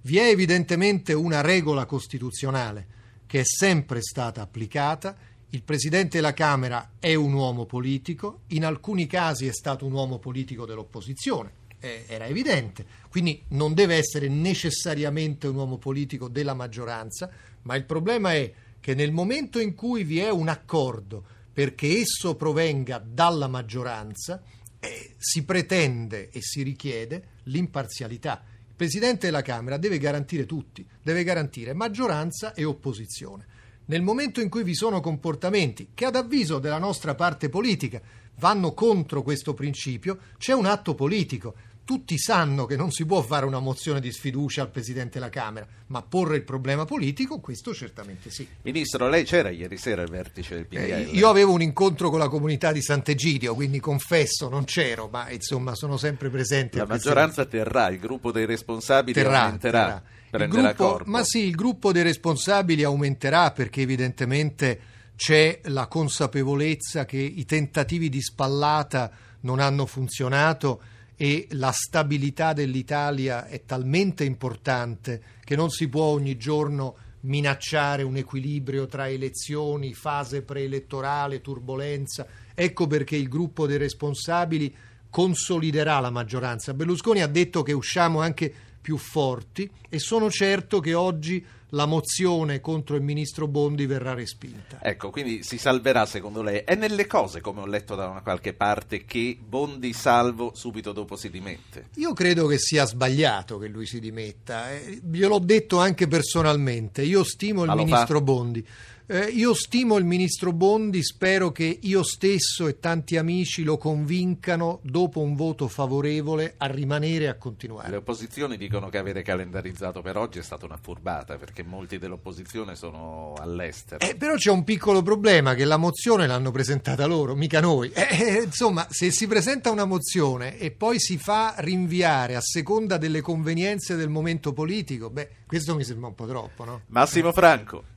Vi è evidentemente una regola costituzionale che è sempre stata applicata. Il Presidente della Camera è un uomo politico, in alcuni casi è stato un uomo politico dell'opposizione, eh, era evidente, quindi non deve essere necessariamente un uomo politico della maggioranza, ma il problema è che nel momento in cui vi è un accordo perché esso provenga dalla maggioranza, eh, si pretende e si richiede l'imparzialità. Il Presidente della Camera deve garantire tutti, deve garantire maggioranza e opposizione. Nel momento in cui vi sono comportamenti che ad avviso della nostra parte politica vanno contro questo principio, c'è un atto politico. Tutti sanno che non si può fare una mozione di sfiducia al Presidente della Camera, ma porre il problema politico, questo certamente sì.
Ministro, lei c'era ieri sera al vertice del
Eh,
PDL?
io avevo un incontro con la comunità di Sant'Egidio, quindi confesso non c'ero, ma insomma sono sempre presente.
La maggioranza terrà, il gruppo dei responsabili
terrà,
aumenterà,
terrà.
Prenderà
gruppo-
corpo.
ma sì, il gruppo dei responsabili aumenterà perché evidentemente c'è la consapevolezza che i tentativi di spallata non hanno funzionato e la stabilità dell'Italia è talmente importante che non si può ogni giorno minacciare un equilibrio tra elezioni, fase preelettorale, turbolenza. Ecco perché il gruppo dei responsabili consoliderà la maggioranza. Berlusconi ha detto che usciamo anche più forti e sono certo che oggi la mozione contro il ministro Bondi verrà respinta.
Ecco, quindi si salverà secondo lei. È nelle cose, come ho letto da una qualche parte, che Bondi salvo subito dopo si dimette.
Io credo che sia sbagliato che lui si dimetta, eh, gliel'ho detto anche personalmente, io stimo il ministro
fa?
Bondi. Eh, io stimo il ministro Bondi, spero che io stesso e tanti amici lo convincano, dopo un voto favorevole, a rimanere e a continuare.
Le opposizioni dicono che avere calendarizzato per oggi è stata una furbata, perché molti dell'opposizione sono all'estero.
Eh, però c'è un piccolo problema, che la mozione l'hanno presentata loro, mica noi. Eh, eh, insomma, se si presenta una mozione e poi si fa rinviare a seconda delle convenienze del momento politico, beh, questo mi sembra un po' troppo, no?
Massimo Franco.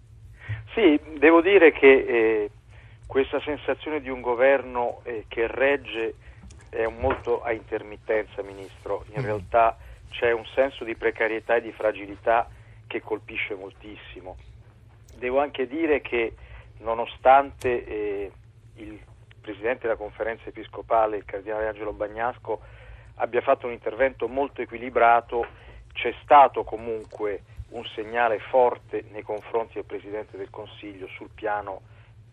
Sì, devo dire che eh, questa sensazione di un governo eh, che regge è molto a intermittenza, Ministro. In mm. realtà c'è un senso di precarietà e di fragilità che colpisce moltissimo. Devo anche dire che nonostante eh, il Presidente della Conferenza Episcopale, il Cardinale Angelo Bagnasco, abbia fatto un intervento molto equilibrato, c'è stato comunque un segnale forte nei confronti del Presidente del Consiglio sul piano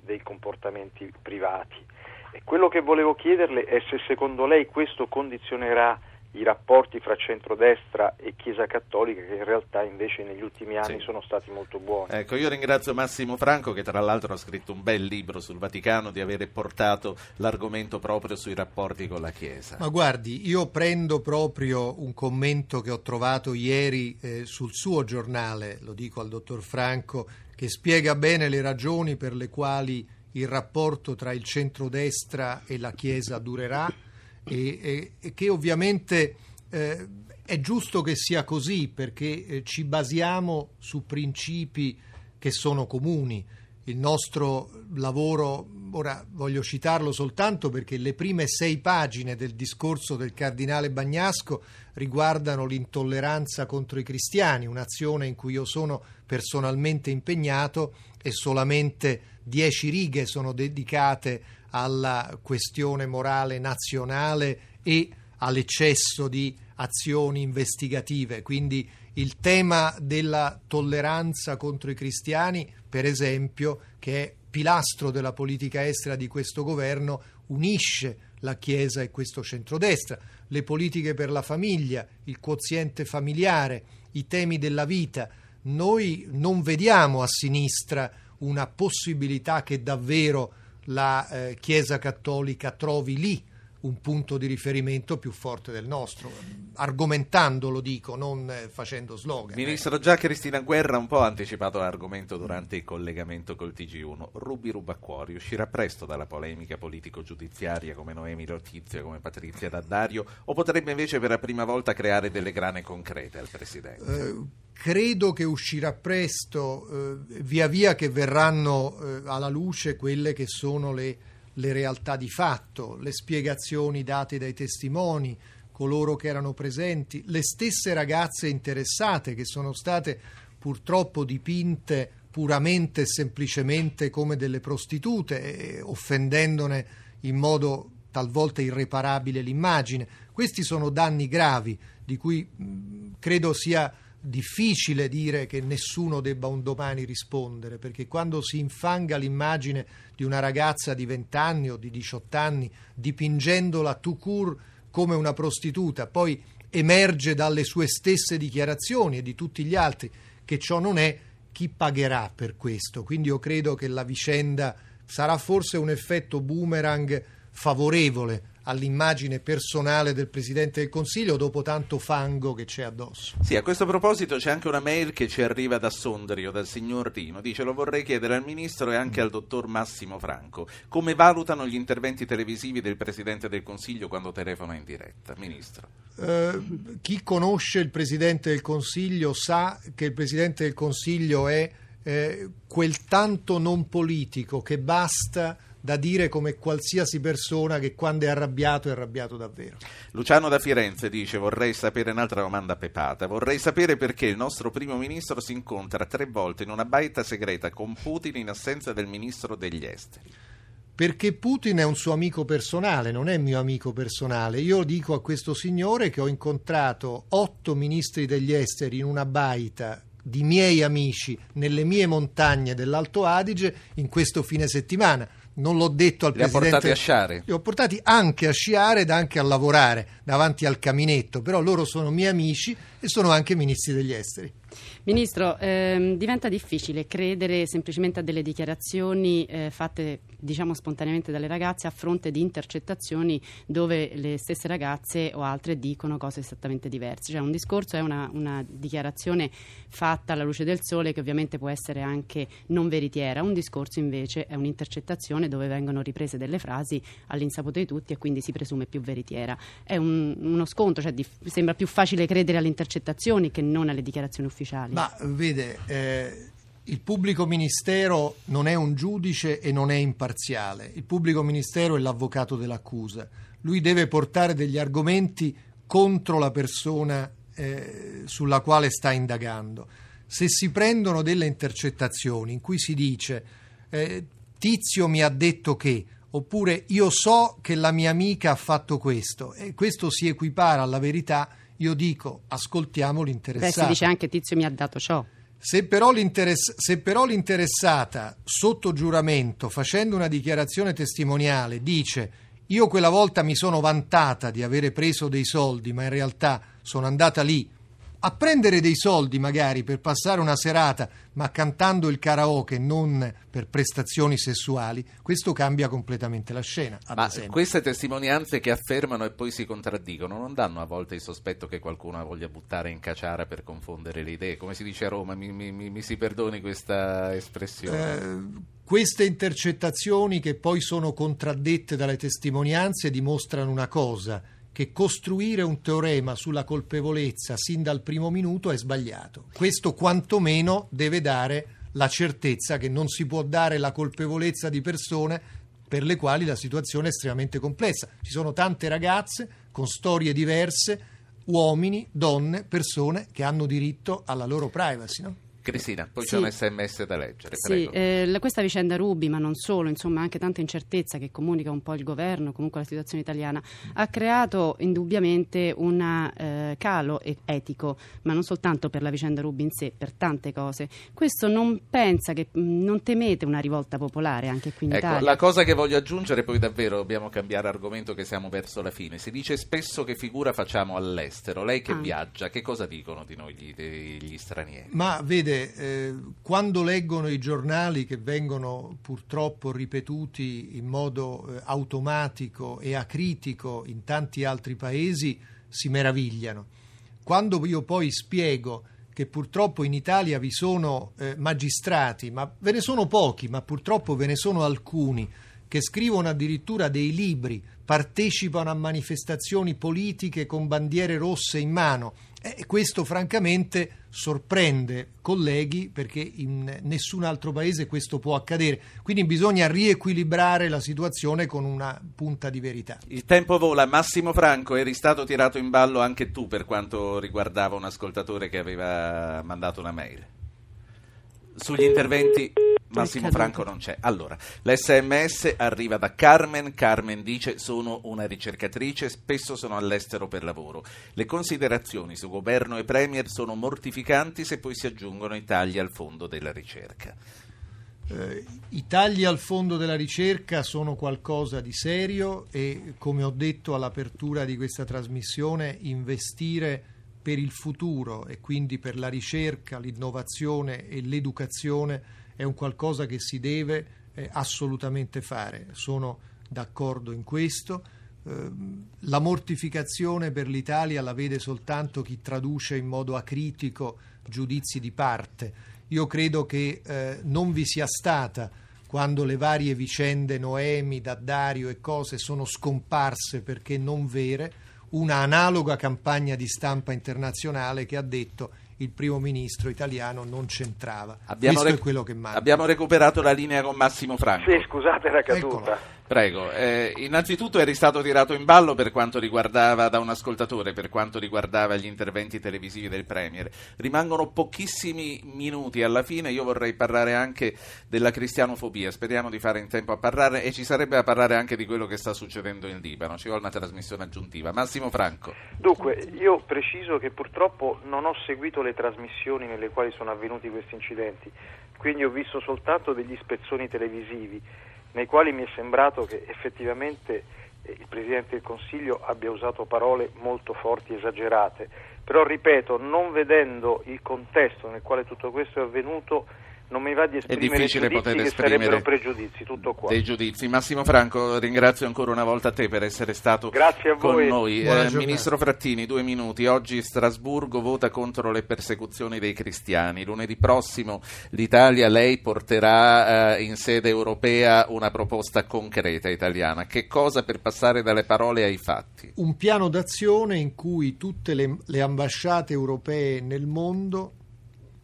dei comportamenti privati. E quello che volevo chiederle è se secondo lei questo condizionerà i rapporti fra centrodestra e Chiesa Cattolica che in realtà invece negli ultimi anni sì. sono stati molto buoni.
Ecco, io ringrazio Massimo Franco che tra l'altro ha scritto un bel libro sul Vaticano di avere portato l'argomento proprio sui rapporti con la Chiesa.
Ma guardi, io prendo proprio un commento che ho trovato ieri eh, sul suo giornale, lo dico al dottor Franco, che spiega bene le ragioni per le quali il rapporto tra il centrodestra e la Chiesa durerà e, e, che ovviamente eh, è giusto che sia così perché eh, ci basiamo su principi che sono comuni. Il nostro lavoro, ora voglio citarlo soltanto perché le prime sei pagine del discorso del cardinale Bagnasco riguardano l'intolleranza contro i cristiani, un'azione in cui io sono personalmente impegnato e solamente dieci righe sono dedicate alla questione morale nazionale e all'eccesso di azioni investigative. Quindi il tema della tolleranza contro i cristiani, per esempio, che è pilastro della politica estera di questo governo, unisce la Chiesa e questo centrodestra. Le politiche per la famiglia, il quoziente familiare, i temi della vita. Noi non vediamo a sinistra una possibilità che davvero la eh, Chiesa Cattolica trovi lì un punto di riferimento più forte del nostro, argomentando lo dico, non eh, facendo slogan.
Ministro, già Cristina Guerra un po' ha anticipato l'argomento durante il collegamento col TG1. Rubi Rubacquori uscirà presto dalla polemica politico-giudiziaria come Noemi Lotizia, come Patrizia Daddario, o potrebbe invece per la prima volta creare delle grane concrete al Presidente?
Eh, credo che uscirà presto, eh, via via che verranno eh, alla luce quelle che sono le le realtà di fatto, le spiegazioni date dai testimoni, coloro che erano presenti, le stesse ragazze interessate che sono state purtroppo dipinte puramente e semplicemente come delle prostitute, offendendone in modo talvolta irreparabile l'immagine. Questi sono danni gravi di cui credo sia difficile dire che nessuno debba un domani rispondere, perché quando si infanga l'immagine di una ragazza di 20 anni o di 18 anni, dipingendola tout court come una prostituta, poi emerge dalle sue stesse dichiarazioni e di tutti gli altri che ciò non è, chi pagherà per questo? Quindi io credo che la vicenda sarà forse un effetto boomerang favorevole all'immagine personale del Presidente del Consiglio dopo tanto fango che c'è addosso.
Sì, a questo proposito c'è anche una mail che ci arriva da Sondrio, dal signor Rino. Dice lo vorrei chiedere al Ministro e anche al dottor Massimo Franco. Come valutano gli interventi televisivi del Presidente del Consiglio quando telefona in diretta? Ministro.
Eh, chi conosce il Presidente del Consiglio sa che il Presidente del Consiglio è eh, quel tanto non politico che basta da dire come qualsiasi persona che quando è arrabbiato è arrabbiato davvero.
Luciano da Firenze dice vorrei sapere un'altra domanda pepata, vorrei sapere perché il nostro primo ministro si incontra tre volte in una baita segreta con Putin in assenza del ministro degli esteri.
Perché Putin è un suo amico personale, non è mio amico personale. Io dico a questo signore che ho incontrato otto ministri degli esteri in una baita di miei amici nelle mie montagne dell'Alto Adige in questo fine settimana non l'ho detto al
li
Presidente.
Li ha portati a sciare?
Li ho portati anche a sciare ed anche a lavorare davanti al caminetto, però loro sono miei amici e sono anche ministri degli esteri.
Ministro, ehm, diventa difficile credere semplicemente a delle dichiarazioni eh, fatte diciamo spontaneamente dalle ragazze a fronte di intercettazioni dove le stesse ragazze o altre dicono cose esattamente diverse. Cioè un discorso è una, una dichiarazione fatta alla luce del sole che ovviamente può essere anche non veritiera, un discorso invece è un'intercettazione dove vengono riprese delle frasi all'insaputa di tutti e quindi si presume più veritiera. È un, uno scontro, cioè di, sembra più facile credere alle intercettazioni che non alle dichiarazioni ufficiali.
Ma vede, eh, il pubblico ministero non è un giudice e non è imparziale. Il pubblico ministero è l'avvocato dell'accusa. Lui deve portare degli argomenti contro la persona eh, sulla quale sta indagando. Se si prendono delle intercettazioni in cui si dice eh, Tizio mi ha detto che, oppure io so che la mia amica ha fatto questo, e questo si equipara alla verità, io dico ascoltiamo l'interessato.
Beh, si dice anche Tizio mi ha dato ciò.
Se però, se però, l'interessata, sotto giuramento, facendo una dichiarazione testimoniale, dice io quella volta mi sono vantata di avere preso dei soldi, ma in realtà sono andata lì a prendere dei soldi magari per passare una serata, ma cantando il karaoke non per prestazioni sessuali, questo cambia completamente la scena.
ma esempio. queste testimonianze che affermano e poi si contraddicono non danno a volte il sospetto che qualcuno voglia buttare in caciara per confondere le idee? Come si dice a Roma, mi, mi, mi, si perdoni questa espressione.
Eh, queste intercettazioni che poi sono contraddette dalle testimonianze dimostrano una cosa che costruire un teorema sulla colpevolezza sin dal primo minuto è sbagliato. Questo quantomeno deve dare la certezza che non si può dare la colpevolezza di persone per le quali la situazione è estremamente complessa. Ci sono tante ragazze con storie diverse, uomini, donne, persone che hanno diritto alla loro privacy. No?
Cristina, poi sì. c'è un sms da leggere.
Sì, eh, questa vicenda Rubi, ma non solo, insomma anche tanta incertezza che comunica un po' il governo, comunque la situazione italiana, ha creato indubbiamente un eh, calo etico, ma non soltanto per la vicenda Rubi in sé, per tante cose. Questo non pensa che mm, non temete una rivolta popolare anche qui in
ecco,
Italia?
La cosa che voglio aggiungere, poi davvero dobbiamo cambiare argomento che siamo verso la fine. Si dice spesso che figura facciamo all'estero. Lei che ah. viaggia, che cosa dicono di noi gli, gli stranieri?
Ma vede vede, eh, quando leggono i giornali che vengono purtroppo ripetuti in modo eh, automatico e acritico in tanti altri paesi, si meravigliano. Quando io poi spiego che purtroppo in Italia vi sono eh, magistrati, ma ve ne sono pochi, ma purtroppo ve ne sono alcuni, che scrivono addirittura dei libri, partecipano a manifestazioni politiche con bandiere rosse in mano e questo francamente sorprende colleghi perché in nessun altro paese questo può accadere. Quindi bisogna riequilibrare la situazione con una punta di verità.
Il tempo vola. Massimo Franco, eri stato tirato in ballo anche tu per quanto riguardava un ascoltatore che aveva mandato una mail. Sugli interventi Massimo Franco non c'è. Allora, l'SMS arriva da Carmen. Carmen dice: Sono una ricercatrice, spesso sono all'estero per lavoro. Le considerazioni su governo e premier sono mortificanti se poi si aggiungono i tagli al fondo della ricerca.
Eh, I tagli al fondo della ricerca sono qualcosa di serio e, come ho detto all'apertura di questa trasmissione, investire per il futuro e quindi per la ricerca, l'innovazione e l'educazione è un qualcosa che si deve eh, assolutamente fare. Sono d'accordo in questo. Eh, la mortificazione per l'Italia la vede soltanto chi traduce in modo acritico giudizi di parte. Io credo che eh, non vi sia stata quando le varie vicende Noemi, Daddario e cose sono scomparse perché non vere, una analoga campagna di stampa internazionale che ha detto il primo ministro italiano non c'entrava. Abbiamo Questo rec- è quello che manca.
Abbiamo recuperato la linea con Massimo Franco.
Sì, scusate, era caduta. Eccola.
Prego, eh, innanzitutto eri stato tirato in ballo per quanto riguardava da un ascoltatore, per quanto riguardava gli interventi televisivi del Premier. Rimangono pochissimi minuti alla fine, io vorrei parlare anche della cristianofobia, speriamo di fare in tempo a parlare e ci sarebbe da parlare anche di quello che sta succedendo in Libano, ci vuole una trasmissione aggiuntiva. Massimo Franco.
Dunque, io preciso che purtroppo non ho seguito le trasmissioni nelle quali sono avvenuti questi incidenti, quindi ho visto soltanto degli spezzoni televisivi nei quali mi è sembrato che effettivamente eh, il Presidente del Consiglio abbia usato parole molto forti, esagerate, però ripeto, non vedendo il contesto nel quale tutto questo è avvenuto, non mi va di esprimere
difficile
giudizi
poter
che
esprimere
sarebbero pregiudizi, tutto qua.
dei giudizi. Massimo Franco, ringrazio ancora una volta te per essere stato
Grazie a
con noi. Eh. Ministro Frattini, due minuti. Oggi Strasburgo vota contro le persecuzioni dei cristiani. Lunedì prossimo l'Italia, lei porterà eh, in sede europea una proposta concreta italiana. Che cosa per passare dalle parole ai fatti?
Un piano d'azione in cui tutte le, le ambasciate europee nel mondo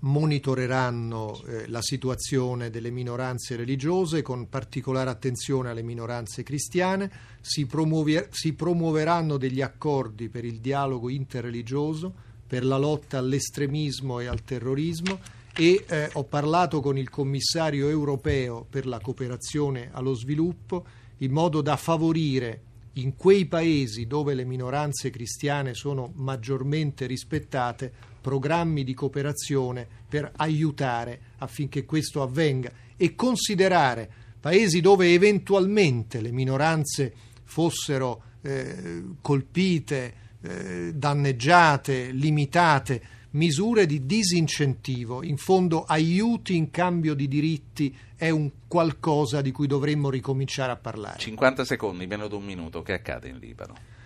monitoreranno eh, la situazione delle minoranze religiose con particolare attenzione alle minoranze cristiane, si, promuove- si promuoveranno degli accordi per il dialogo interreligioso, per la lotta all'estremismo e al terrorismo e eh, ho parlato con il commissario europeo per la cooperazione allo sviluppo in modo da favorire in quei paesi dove le minoranze cristiane sono maggiormente rispettate programmi di cooperazione per aiutare affinché questo avvenga e considerare paesi dove eventualmente le minoranze fossero eh, colpite, eh, danneggiate, limitate, misure di disincentivo, in fondo aiuti in cambio di diritti è un qualcosa di cui dovremmo ricominciare a parlare.
50 secondi, meno di un minuto. Che accade in Libano?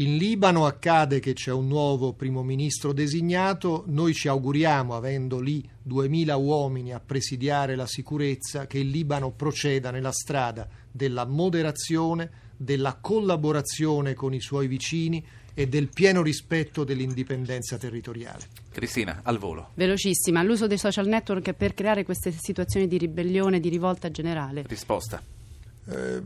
In Libano accade che c'è un nuovo primo ministro designato, noi ci auguriamo, avendo lì 2000 uomini a presidiare la sicurezza, che il Libano proceda nella strada della moderazione, della collaborazione con i suoi vicini e del pieno rispetto dell'indipendenza territoriale.
Cristina, al volo.
Velocissima, l'uso dei social network per creare queste situazioni di ribellione, di rivolta generale.
Risposta.
Eh,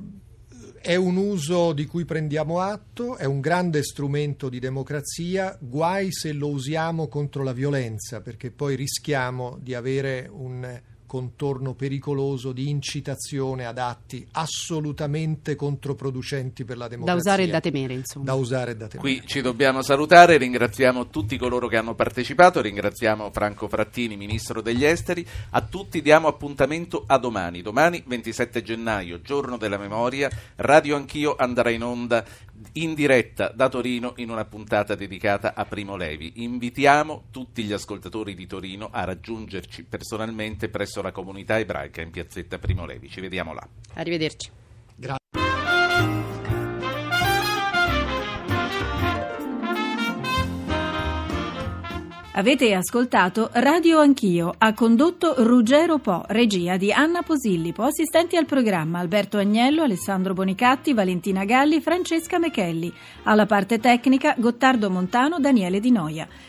è un uso di cui prendiamo atto, è un grande strumento di democrazia, guai se lo usiamo contro la violenza, perché poi rischiamo di avere un contorno pericoloso di incitazione ad atti assolutamente controproducenti per la
Da
democrazia.
usare e da temere, insomma.
Da usare e da temere.
Qui ci dobbiamo salutare, ringraziamo tutti coloro che hanno partecipato, ringraziamo Franco Frattini, Ministro degli Esteri, a tutti diamo appuntamento a domani, domani 27 gennaio, giorno della memoria, Radio Anch'io andrà in onda in diretta da Torino in una puntata dedicata a Primo Levi. Invitiamo tutti gli ascoltatori di Torino a raggiungerci personalmente presso la comunità ebraica in piazzetta Primo Levi, ci vediamo là.
Arrivederci.
Avete ascoltato Radio Anch'io, ha condotto Ruggero Po, regia di Anna Posillipo, assistenti al programma Alberto Agnello, Alessandro Bonicatti, Valentina Galli, Francesca Mechelli, alla parte tecnica Gottardo Montano, Daniele Di Noia.